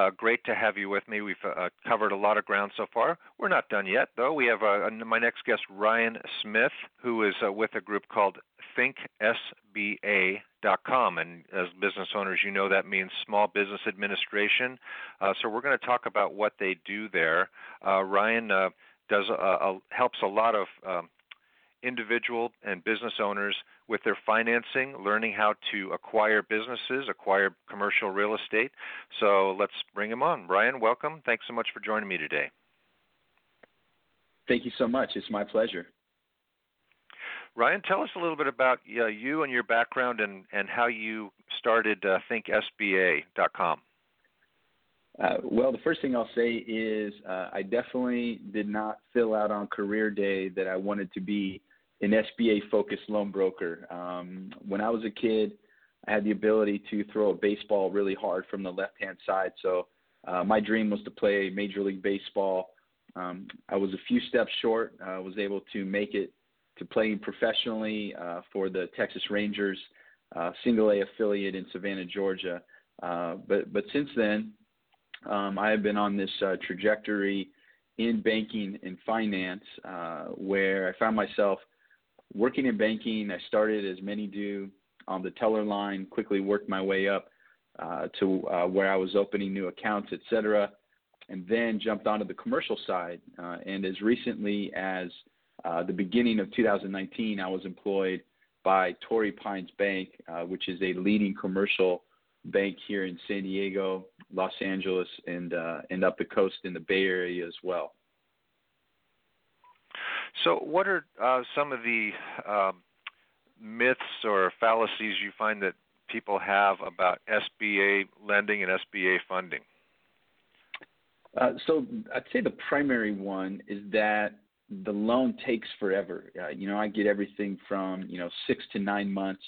uh, great to have you with me. We've uh, covered a lot of ground so far. We're not done yet, though. We have uh, my next guest, Ryan Smith, who is uh, with a group called ThinkSBA.com. And as business owners, you know that means Small Business Administration. Uh, so we're going to talk about what they do there. Ryan does helps a lot of um, individual and business owners with their financing, learning how to acquire businesses, acquire commercial real estate. So let's bring him on. Ryan, welcome. Thanks so much for joining me today. Thank you so much. It's my pleasure. Ryan, tell us a little bit about uh, you and your background and, and how you started uh, ThinkSBA.com. Uh, well, the first thing I'll say is uh, I definitely did not fill out on career day that I wanted to be an SBA focused loan broker. Um, when I was a kid, I had the ability to throw a baseball really hard from the left hand side. So uh, my dream was to play Major League Baseball. Um, I was a few steps short. I was able to make it to playing professionally uh, for the Texas Rangers, uh, single A affiliate in Savannah, Georgia. Uh, but but since then, um, I have been on this uh, trajectory in banking and finance uh, where I found myself working in banking, I started as many do on the teller line, quickly worked my way up uh, to uh, where I was opening new accounts, et cetera, and then jumped onto the commercial side. Uh, and as recently as uh, the beginning of 2019, I was employed by Torrey Pines Bank, uh, which is a leading commercial bank here in San Diego, Los Angeles, and uh, and up the coast in the Bay Area as well. So, what are uh, some of the um, myths or fallacies you find that people have about SBA lending and SBA funding? Uh, so, I'd say the primary one is that the loan takes forever. Uh, you know, I get everything from you know six to nine months.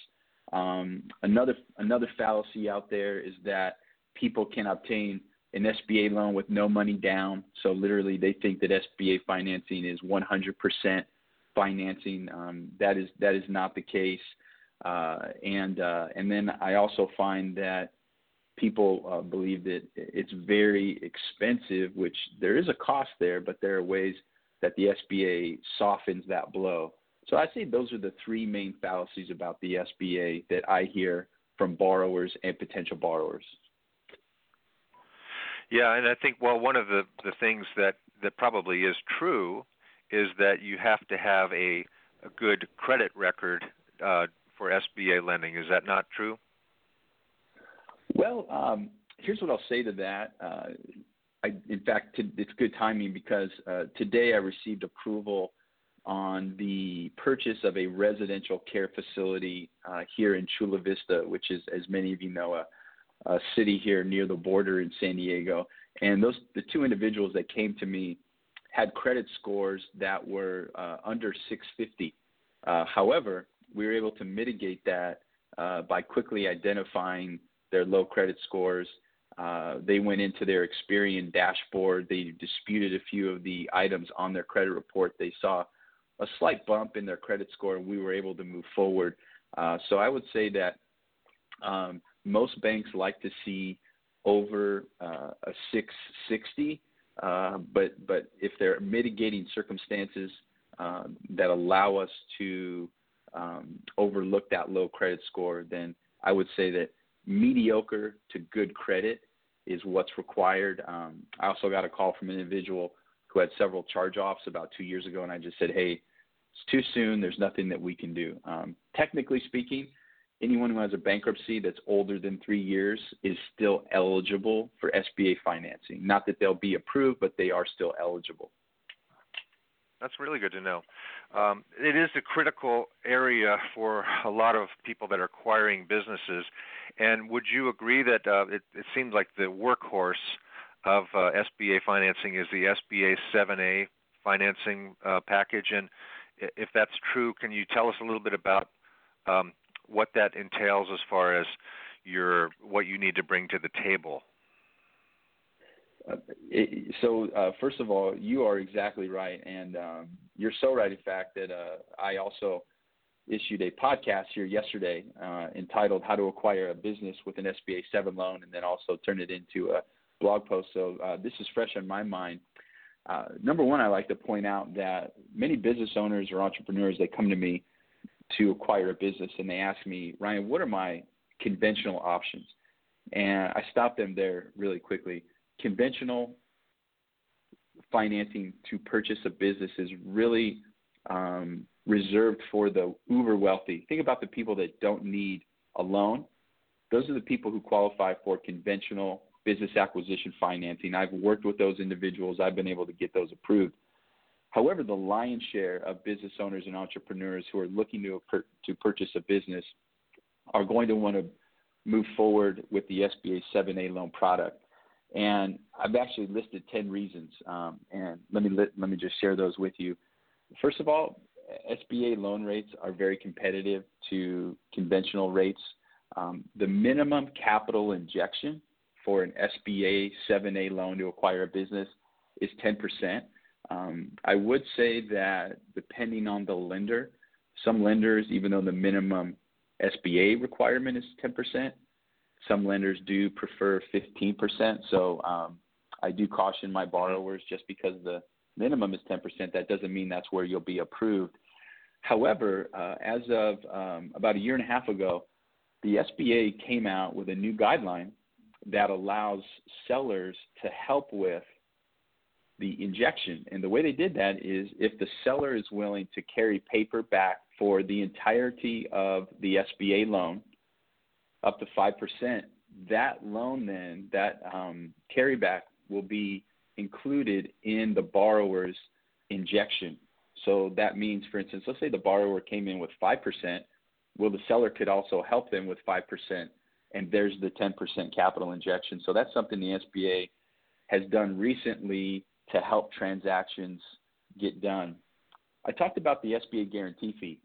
Um, another another fallacy out there is that people can obtain an SBA loan with no money down. So literally, they think that SBA financing is 100% financing. Um, that is that is not the case. Uh, and uh, and then I also find that people uh, believe that it's very expensive, which there is a cost there, but there are ways that the SBA softens that blow. So I say those are the three main fallacies about the SBA that I hear from borrowers and potential borrowers. Yeah, and I think well, one of the the things that that probably is true is that you have to have a a good credit record uh, for SBA lending. Is that not true? Well, um, here's what I'll say to that. Uh, I, in fact, t- it's good timing because uh, today I received approval on the purchase of a residential care facility uh, here in Chula Vista, which is, as many of you know, a uh, city here near the border in San Diego. And those the two individuals that came to me had credit scores that were uh, under 650. Uh, however, we were able to mitigate that uh, by quickly identifying their low credit scores. Uh, they went into their Experian dashboard. They disputed a few of the items on their credit report. They saw a slight bump in their credit score, and we were able to move forward. Uh, so I would say that um, most banks like to see over uh, a 660, uh, but but if there are mitigating circumstances uh, that allow us to um, overlook that low credit score, then I would say that mediocre to good credit is what's required. Um, I also got a call from an individual who had several charge-offs about two years ago, and I just said, "Hey, it's too soon. There's nothing that we can do." Um, technically speaking, anyone who has a bankruptcy that's older than three years is still eligible for SBA financing. Not that they'll be approved, but they are still eligible. That's really good to know. Um, it is a critical area for a lot of people that are acquiring businesses. And would you agree that uh, it, it seems like the workhorse of uh, SBA financing is the SBA 7A financing uh, package? And if that's true, can you tell us a little bit about um, what that entails as far as your what you need to bring to the table? Uh, it, so uh, first of all, you are exactly right, and um, you're so right. In fact, that uh, I also issued a podcast here yesterday uh, entitled "How to Acquire a Business with an SBA 7 Loan," and then also turn it into a blog post. So uh, this is fresh on my mind. Uh, number one, I like to point out that many business owners or entrepreneurs they come to me to acquire a business and they ask me, Ryan, what are my conventional options? And I stop them there really quickly conventional financing to purchase a business is really um, reserved for the uber wealthy. Think about the people that don't need a loan. Those are the people who qualify for conventional business acquisition financing. I've worked with those individuals. I've been able to get those approved. However, the lion's share of business owners and entrepreneurs who are looking to, to purchase a business are going to want to move forward with the SBA 7A loan product. And I've actually listed 10 reasons. Um, and let me, let, let me just share those with you. First of all, SBA loan rates are very competitive to conventional rates. Um, the minimum capital injection for an SBA 7A loan to acquire a business is 10%. Um, I would say that depending on the lender, some lenders, even though the minimum SBA requirement is 10%, some lenders do prefer 15%. So um, I do caution my borrowers just because the minimum is 10%, that doesn't mean that's where you'll be approved. However, uh, as of um, about a year and a half ago, the SBA came out with a new guideline that allows sellers to help with the injection. And the way they did that is if the seller is willing to carry paper back for the entirety of the SBA loan, up to 5%, that loan then, that um, carryback will be included in the borrower's injection. So that means, for instance, let's say the borrower came in with 5%, well, the seller could also help them with 5%, and there's the 10% capital injection. So that's something the SBA has done recently to help transactions get done. I talked about the SBA guarantee fee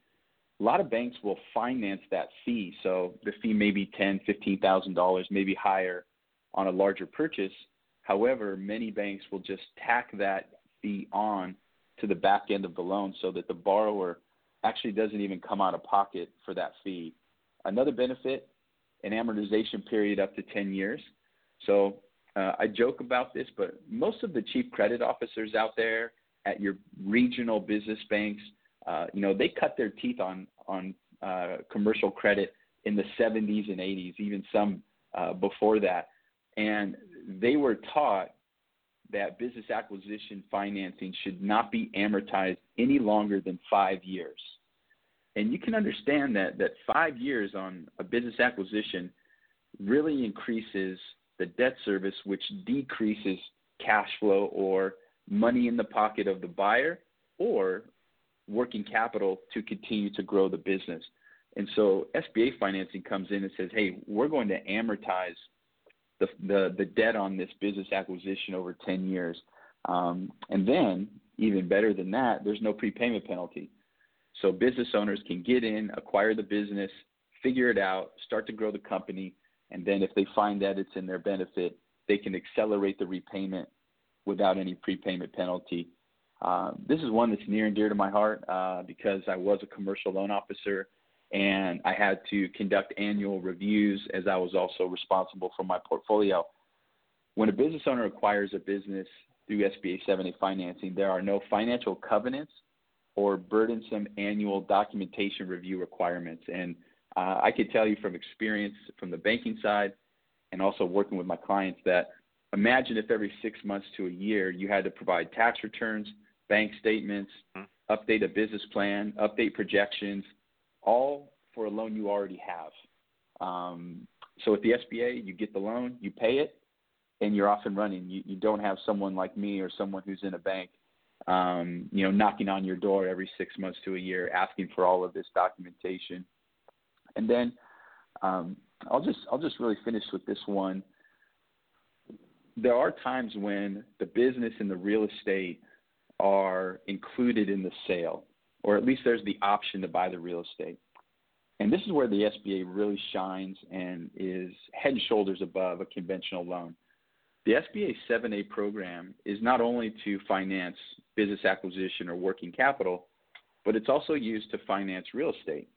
a lot of banks will finance that fee. So the fee may be ten, fifteen thousand dollars, maybe higher on a larger purchase. However, many banks will just tack that fee on to the back end of the loan so that the borrower actually doesn't even come out of pocket for that fee. Another benefit, an amortization period up to 10 years. So uh, I joke about this, but most of the chief credit officers out there at your regional business banks uh, you know, they cut their teeth on on uh, commercial credit in the 70s and 80s, even some uh, before that, and they were taught that business acquisition financing should not be amortized any longer than five years. And you can understand that that five years on a business acquisition really increases the debt service, which decreases cash flow or money in the pocket of the buyer or working capital to continue to grow the business. And so SBA financing comes in and says, hey, we're going to amortize the, the, the debt on this business acquisition over 10 years. Um, and then, even better than that, there's no prepayment penalty. So business owners can get in, acquire the business, figure it out, start to grow the company, and then if they find that it's in their benefit, they can accelerate the repayment without any prepayment penalty uh, this is one that's near and dear to my heart uh, because I was a commercial loan officer and I had to conduct annual reviews as I was also responsible for my portfolio. When a business owner acquires a business through SBA 7A financing, there are no financial covenants or burdensome annual documentation review requirements. And uh, I could tell you from experience from the banking side, and also working with my clients that imagine if every six months to a year you had to provide tax returns, bank statements, mm-hmm. update a business plan, update projections, all for a loan you already have. Um, so with the SBA, you get the loan, you pay it, and you're off and running. You, you don't have someone like me or someone who's in a bank, um, you know, knocking on your door every six months to a year asking for all of this documentation. And then um, I'll just I'll just really finish with this one. There are times when the business and the real estate are included in the sale, or at least there's the option to buy the real estate. And this is where the SBA really shines and is head and shoulders above a conventional loan. The SBA 7A program is not only to finance business acquisition or working capital, but it's also used to finance real estate.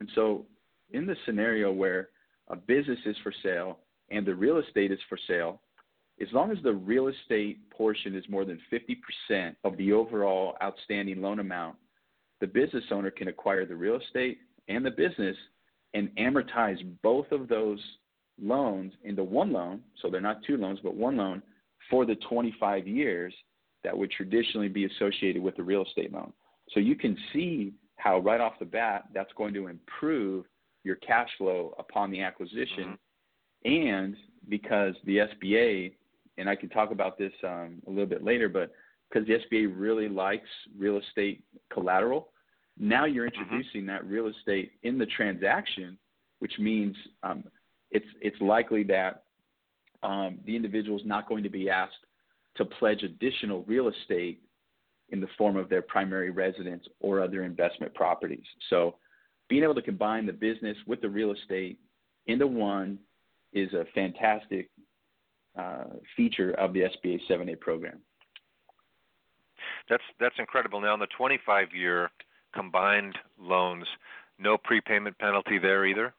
And so, in the scenario where a business is for sale and the real estate is for sale, as long as the real estate portion is more than 50% of the overall outstanding loan amount, the business owner can acquire the real estate and the business and amortize both of those loans into one loan. So they're not two loans, but one loan for the 25 years that would traditionally be associated with the real estate loan. So you can see how right off the bat that's going to improve your cash flow upon the acquisition. Mm-hmm. And because the SBA, and I can talk about this um, a little bit later, but because the SBA really likes real estate collateral, now you're mm-hmm. introducing that real estate in the transaction, which means um, it's it's likely that um, the individual is not going to be asked to pledge additional real estate in the form of their primary residence or other investment properties. So, being able to combine the business with the real estate into one is a fantastic uh, feature of the SBA 7A program. That's that's incredible. Now, in the 25 year combined loans, no prepayment penalty there either?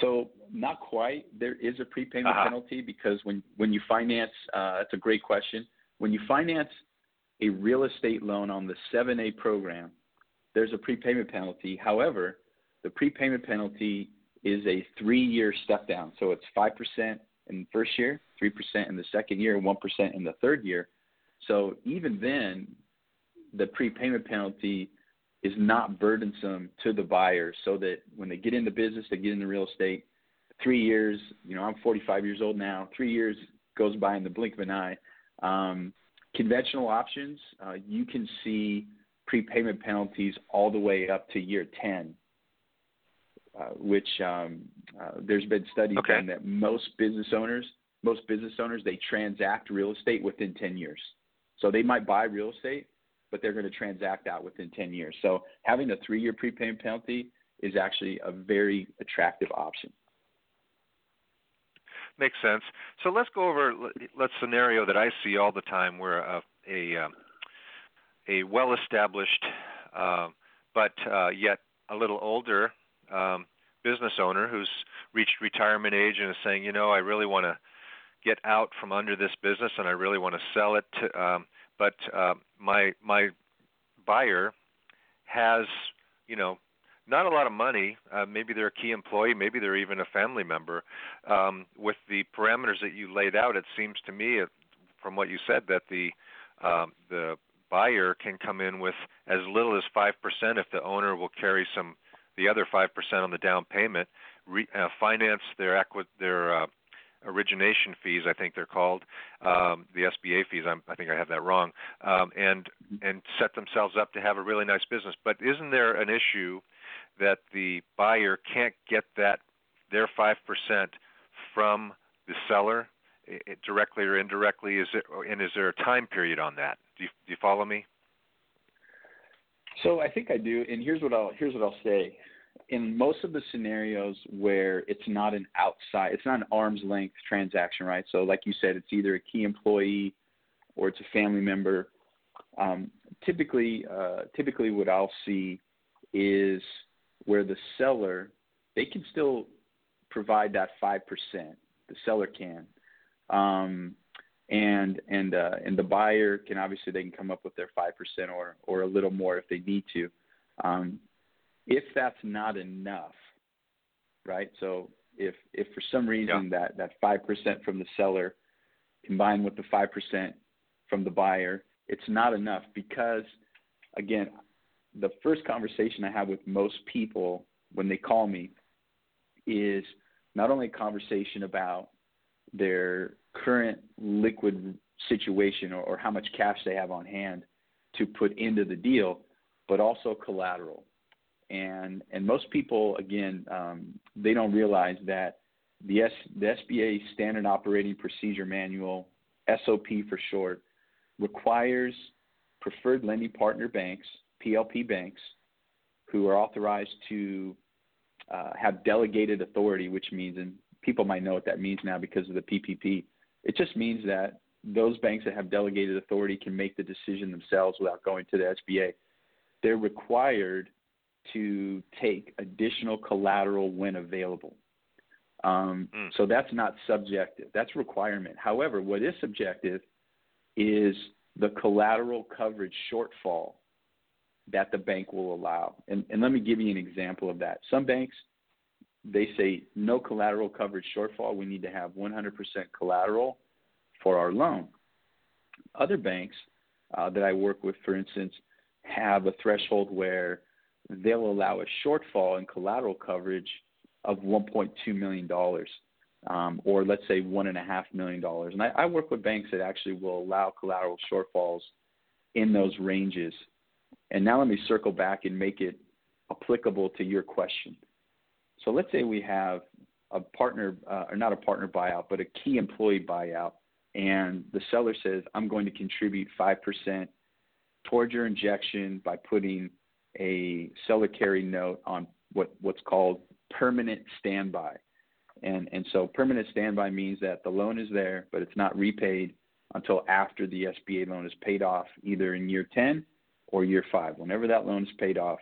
So not quite. There is a prepayment uh-huh. penalty because when when you finance, uh, that's a great question. When you finance a real estate loan on the 7A program, there's a prepayment penalty. However, the prepayment penalty is a three-year step down. So it's five percent in the first year, three percent in the second year, and one percent in the third year. So even then, the prepayment penalty is not burdensome to the buyer so that when they get into business, they get into real estate, three years, you know, I'm 45 years old now, three years goes by in the blink of an eye. Um, conventional options, uh, you can see prepayment penalties all the way up to year 10, uh, which um, uh, there's been studies okay. done that most business owners, most business owners, they transact real estate within 10 years. So they might buy real estate, but they're going to transact out within 10 years. So having a three year prepayment penalty is actually a very attractive option. Makes sense. So let's go over let's scenario that I see all the time where a a, um, a well established uh, but uh, yet a little older um, business owner who's reached retirement age and is saying, you know, I really want to get out from under this business and I really want to sell it to, um, but uh, my my buyer has you know not a lot of money. Uh, maybe they're a key employee, maybe they're even a family member. Um, with the parameters that you laid out, it seems to me, uh, from what you said, that the um, the buyer can come in with as little as five percent if the owner will carry some the other five percent on the down payment, re, uh, finance their equi- their uh, origination fees, I think they're called, um, the SBA fees. I'm, I think I have that wrong, um, and and set themselves up to have a really nice business. But isn't there an issue that the buyer can't get that their five percent from the seller it, directly or indirectly? Is it and is there a time period on that? Do you, do you follow me? So I think I do, and here's what I'll here's what I'll say in most of the scenarios where it's not an outside, it's not an arm's length transaction, right? So, like you said, it's either a key employee or it's a family member. Um, typically, uh, typically, what I'll see is where the seller they can still provide that five percent. The seller can, um, and and uh, and the buyer can obviously they can come up with their five percent or or a little more if they need to. Um, if that's not enough, right? So If if for some reason yeah. that that five percent from the seller combined with the five percent from the buyer, it's not enough because again, the first conversation I have with most people when they call me is not only a conversation about their current liquid situation or, or how much cash they have on hand to put into the deal, but also collateral. And and most people again um, they don't realize that the S, the SBA Standard Operating Procedure Manual SOP for short requires preferred lending partner banks PLP banks who are authorized to uh, have delegated authority, which means, and people might know what that means now because of the PPP. It just means that those banks that have delegated authority can make the decision themselves without going to the SBA. They're required to take additional collateral when available. Um, mm. So that's not subjective, that's requirement. However, what is subjective is the collateral coverage shortfall that the bank will allow. And, and let me give you an example of that. Some banks, they say no collateral coverage shortfall. We need to have 100% collateral for our loan. Other banks uh, that I work with, for instance, have a threshold where they'll allow a shortfall in collateral coverage of $1.2 million, um, or let's say $1.5 million. And I, I work with banks that actually will allow collateral shortfalls in those ranges and now let me circle back and make it applicable to your question. So let's say we have a partner, uh, or not a partner buyout, but a key employee buyout, and the seller says, I'm going to contribute 5% towards your injection by putting a seller carry note on what, what's called permanent standby. And, and so permanent standby means that the loan is there, but it's not repaid until after the SBA loan is paid off, either in year 10 or year five. Whenever that loan is paid off,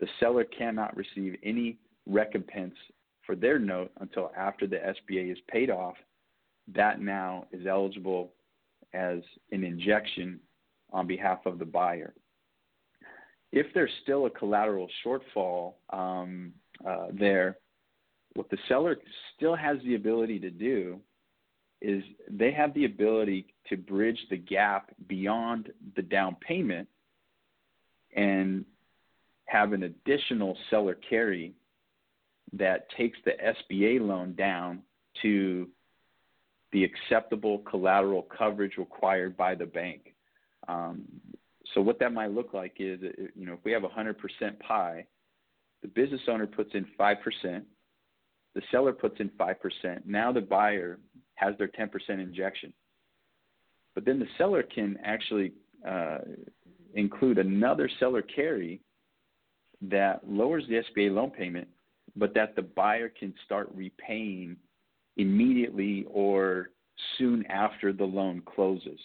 the seller cannot receive any recompense for their note until after the SBA is paid off. That now is eligible as an injection on behalf of the buyer. If there's still a collateral shortfall um, uh, there, what the seller still has the ability to do is they have the ability to bridge the gap beyond the down payment and have an additional seller carry that takes the SBA loan down to the acceptable collateral coverage required by the bank. Um, so what that might look like is, you know, if we have a 100% pie, the business owner puts in 5%, the seller puts in 5%. Now the buyer has their 10% injection. But then the seller can actually uh, include another seller carry that lowers the SBA loan payment, but that the buyer can start repaying immediately or soon after the loan closes.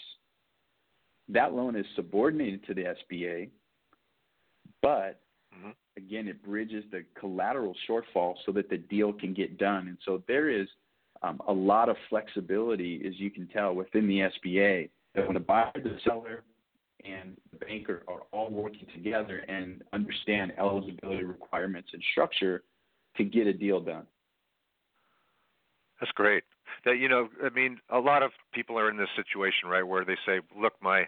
That loan is subordinated to the SBA, but mm-hmm. again, it bridges the collateral shortfall so that the deal can get done. And so there is um, a lot of flexibility, as you can tell, within the SBA that when the buyer, the seller, and the banker are all working together and understand eligibility requirements and structure to get a deal done. That's great. That you know, I mean, a lot of people are in this situation, right, where they say, "Look, my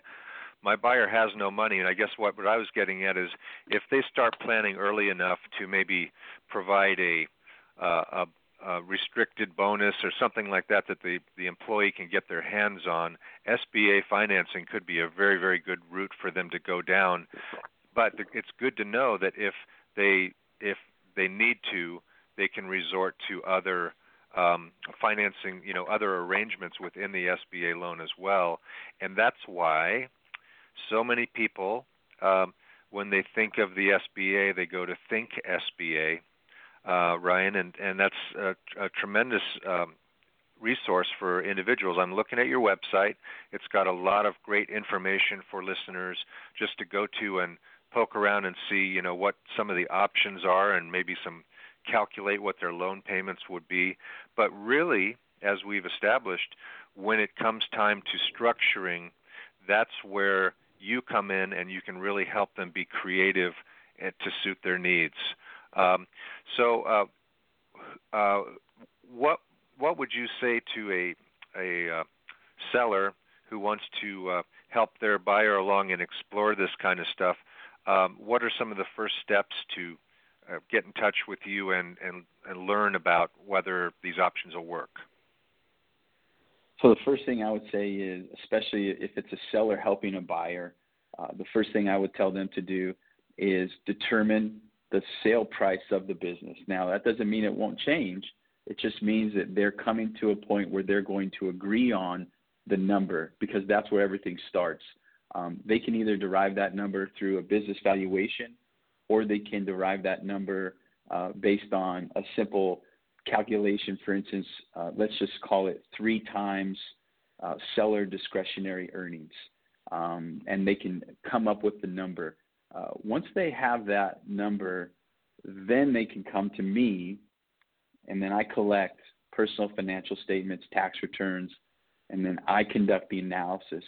my buyer has no money," and I guess what what I was getting at is if they start planning early enough to maybe provide a uh, a uh, restricted bonus or something like that that the, the employee can get their hands on, SBA financing could be a very, very good route for them to go down. But it's good to know that if they if they need to, they can resort to other um, financing, you know, other arrangements within the SBA loan as well. And that's why so many people, um, when they think of the SBA, they go to Think SBA uh, Ryan, and and that's a, a tremendous um, resource for individuals. I'm looking at your website. It's got a lot of great information for listeners just to go to and poke around and see, you know, what some of the options are and maybe some calculate what their loan payments would be. But really, as we've established, when it comes time to structuring, that's where you come in and you can really help them be creative to suit their needs. Um, so, uh, uh, what what would you say to a a uh, seller who wants to uh, help their buyer along and explore this kind of stuff? Um, what are some of the first steps to uh, get in touch with you and, and and learn about whether these options will work? So the first thing I would say is, especially if it's a seller helping a buyer, uh, the first thing I would tell them to do is determine the sale price of the business. Now that doesn't mean it won't change. It just means that they're coming to a point where they're going to agree on the number because that's where everything starts. Um, they can either derive that number through a business valuation or they can derive that number uh, based on a simple calculation. For instance, uh, let's just call it three times uh, seller discretionary earnings. Um, and they can come up with the number. Uh, once they have that number, then they can come to me and then I collect personal financial statements, tax returns, and then I conduct the analysis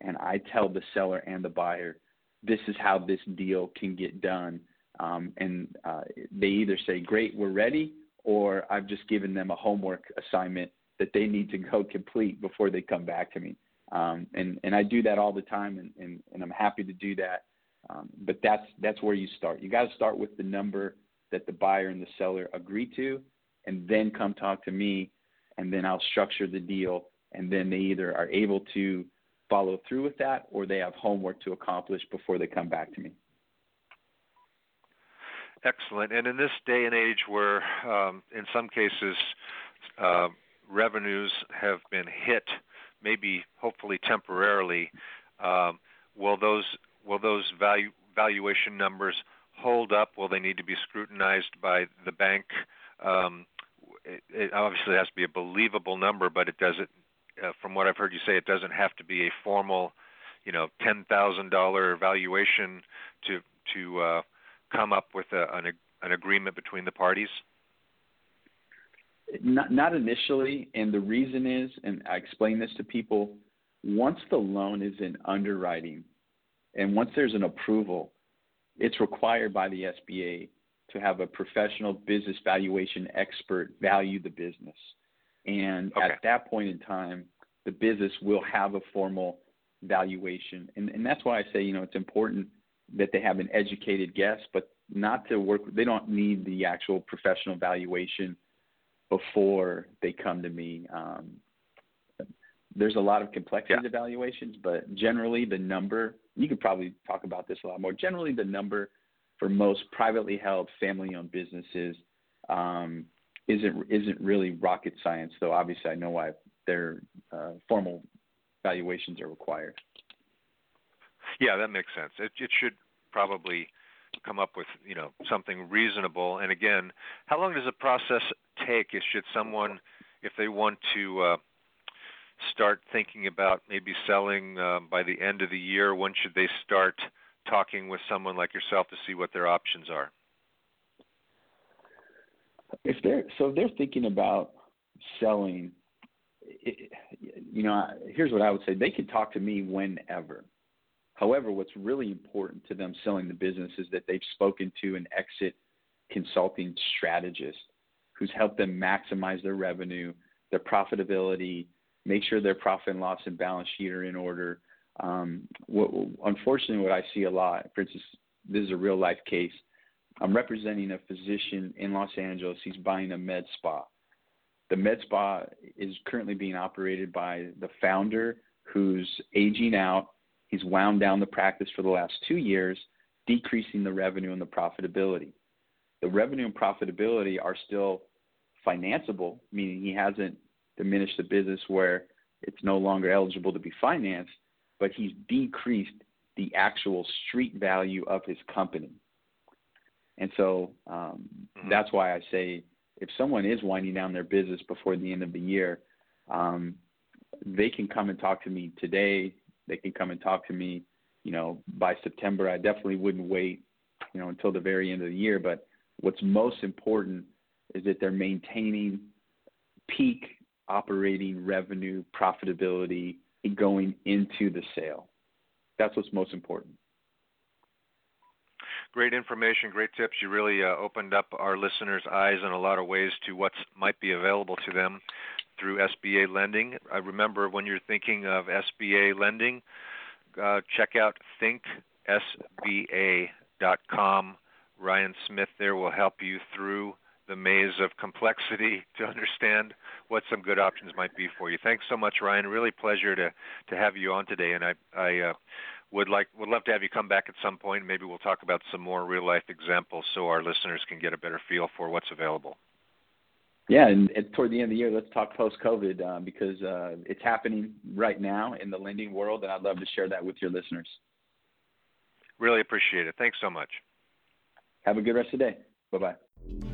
and I tell the seller and the buyer, this is how this deal can get done. Um, and uh, they either say, great, we're ready, or I've just given them a homework assignment that they need to go complete before they come back to me. Um, and, and I do that all the time, and, and, and I'm happy to do that. Um, but that's, that's where you start. You got to start with the number that the buyer and the seller agree to, and then come talk to me, and then I'll structure the deal, and then they either are able to follow through with that or they have homework to accomplish before they come back to me. Excellent. And in this day and age where, um, in some cases, uh, revenues have been hit, maybe hopefully temporarily, um, will those will those value valuation numbers hold up? Will they need to be scrutinized by the bank? Um, it, it obviously has to be a believable number, but it doesn't. Uh, from what I've heard you say, it doesn't have to be a formal, you know, ten thousand dollar valuation to to uh, come up with a, an, an agreement between the parties. Not, not initially, and the reason is, and I explain this to people, once the loan is in underwriting, and once there's an approval, it's required by the SBA to have a professional business valuation expert value the business. And okay. at that point in time, the business will have a formal valuation. And, and that's why I say, you know, it's important that they have an educated guess, but not to work, they don't need the actual professional valuation before they come to me. Um, there's a lot of complexity yeah. evaluations, but generally the number, you could probably talk about this a lot more. Generally, the number for most privately held family owned businesses um, isn't isn't really rocket science. Though obviously I know why their uh, formal valuations are required. Yeah, that makes sense. It, it should probably come up with you know something reasonable. And again, how long does the process take? Should someone, if they want to uh, start thinking about maybe selling uh, by the end of the year, when should they start talking with someone like yourself to see what their options are? If they're so, if they're thinking about selling, it, you know, here's what I would say: they can talk to me whenever. However, what's really important to them selling the business is that they've spoken to an exit consulting strategist who's helped them maximize their revenue, their profitability, make sure their profit and loss and balance sheet are in order. Um, what, unfortunately, what I see a lot, for instance, this is a real life case. I'm representing a physician in Los Angeles. He's buying a med spa. The med spa is currently being operated by the founder who's aging out. He's wound down the practice for the last two years, decreasing the revenue and the profitability. The revenue and profitability are still financeable, meaning he hasn't diminished the business where it's no longer eligible to be financed, but he's decreased the actual street value of his company. And so um, mm-hmm. that's why I say if someone is winding down their business before the end of the year, um, they can come and talk to me today. They can come and talk to me, you know, by September. I definitely wouldn't wait, you know, until the very end of the year. But what's most important is that they're maintaining peak operating revenue profitability going into the sale. That's what's most important. Great information, great tips. You really uh, opened up our listeners' eyes in a lot of ways to what might be available to them through SBA lending. I remember when you're thinking of SBA lending, uh, check out thinksba.com. Ryan Smith there will help you through the maze of complexity to understand what some good options might be for you. Thanks so much, Ryan. Really pleasure to to have you on today, and I I uh, would like would love to have you come back at some point. Maybe we'll talk about some more real life examples so our listeners can get a better feel for what's available. Yeah, and, and toward the end of the year, let's talk post COVID uh, because uh, it's happening right now in the lending world, and I'd love to share that with your listeners. Really appreciate it. Thanks so much. Have a good rest of the day. Bye bye.